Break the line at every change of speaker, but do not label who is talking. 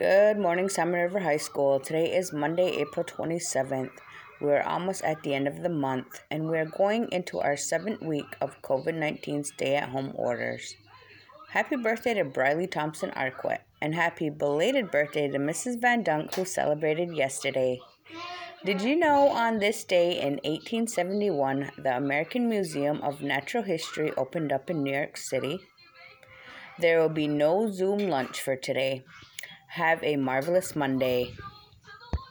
Good morning, Salmon River High School. Today is Monday, April 27th. We're almost at the end of the month, and we're going into our seventh week of COVID 19 stay at home orders. Happy birthday to Briley Thompson Arquette, and happy belated birthday to Mrs. Van Dunk, who celebrated yesterday. Did you know on this day in 1871, the American Museum of Natural History opened up in New York City? There will be no Zoom lunch for today. Have a marvelous Monday.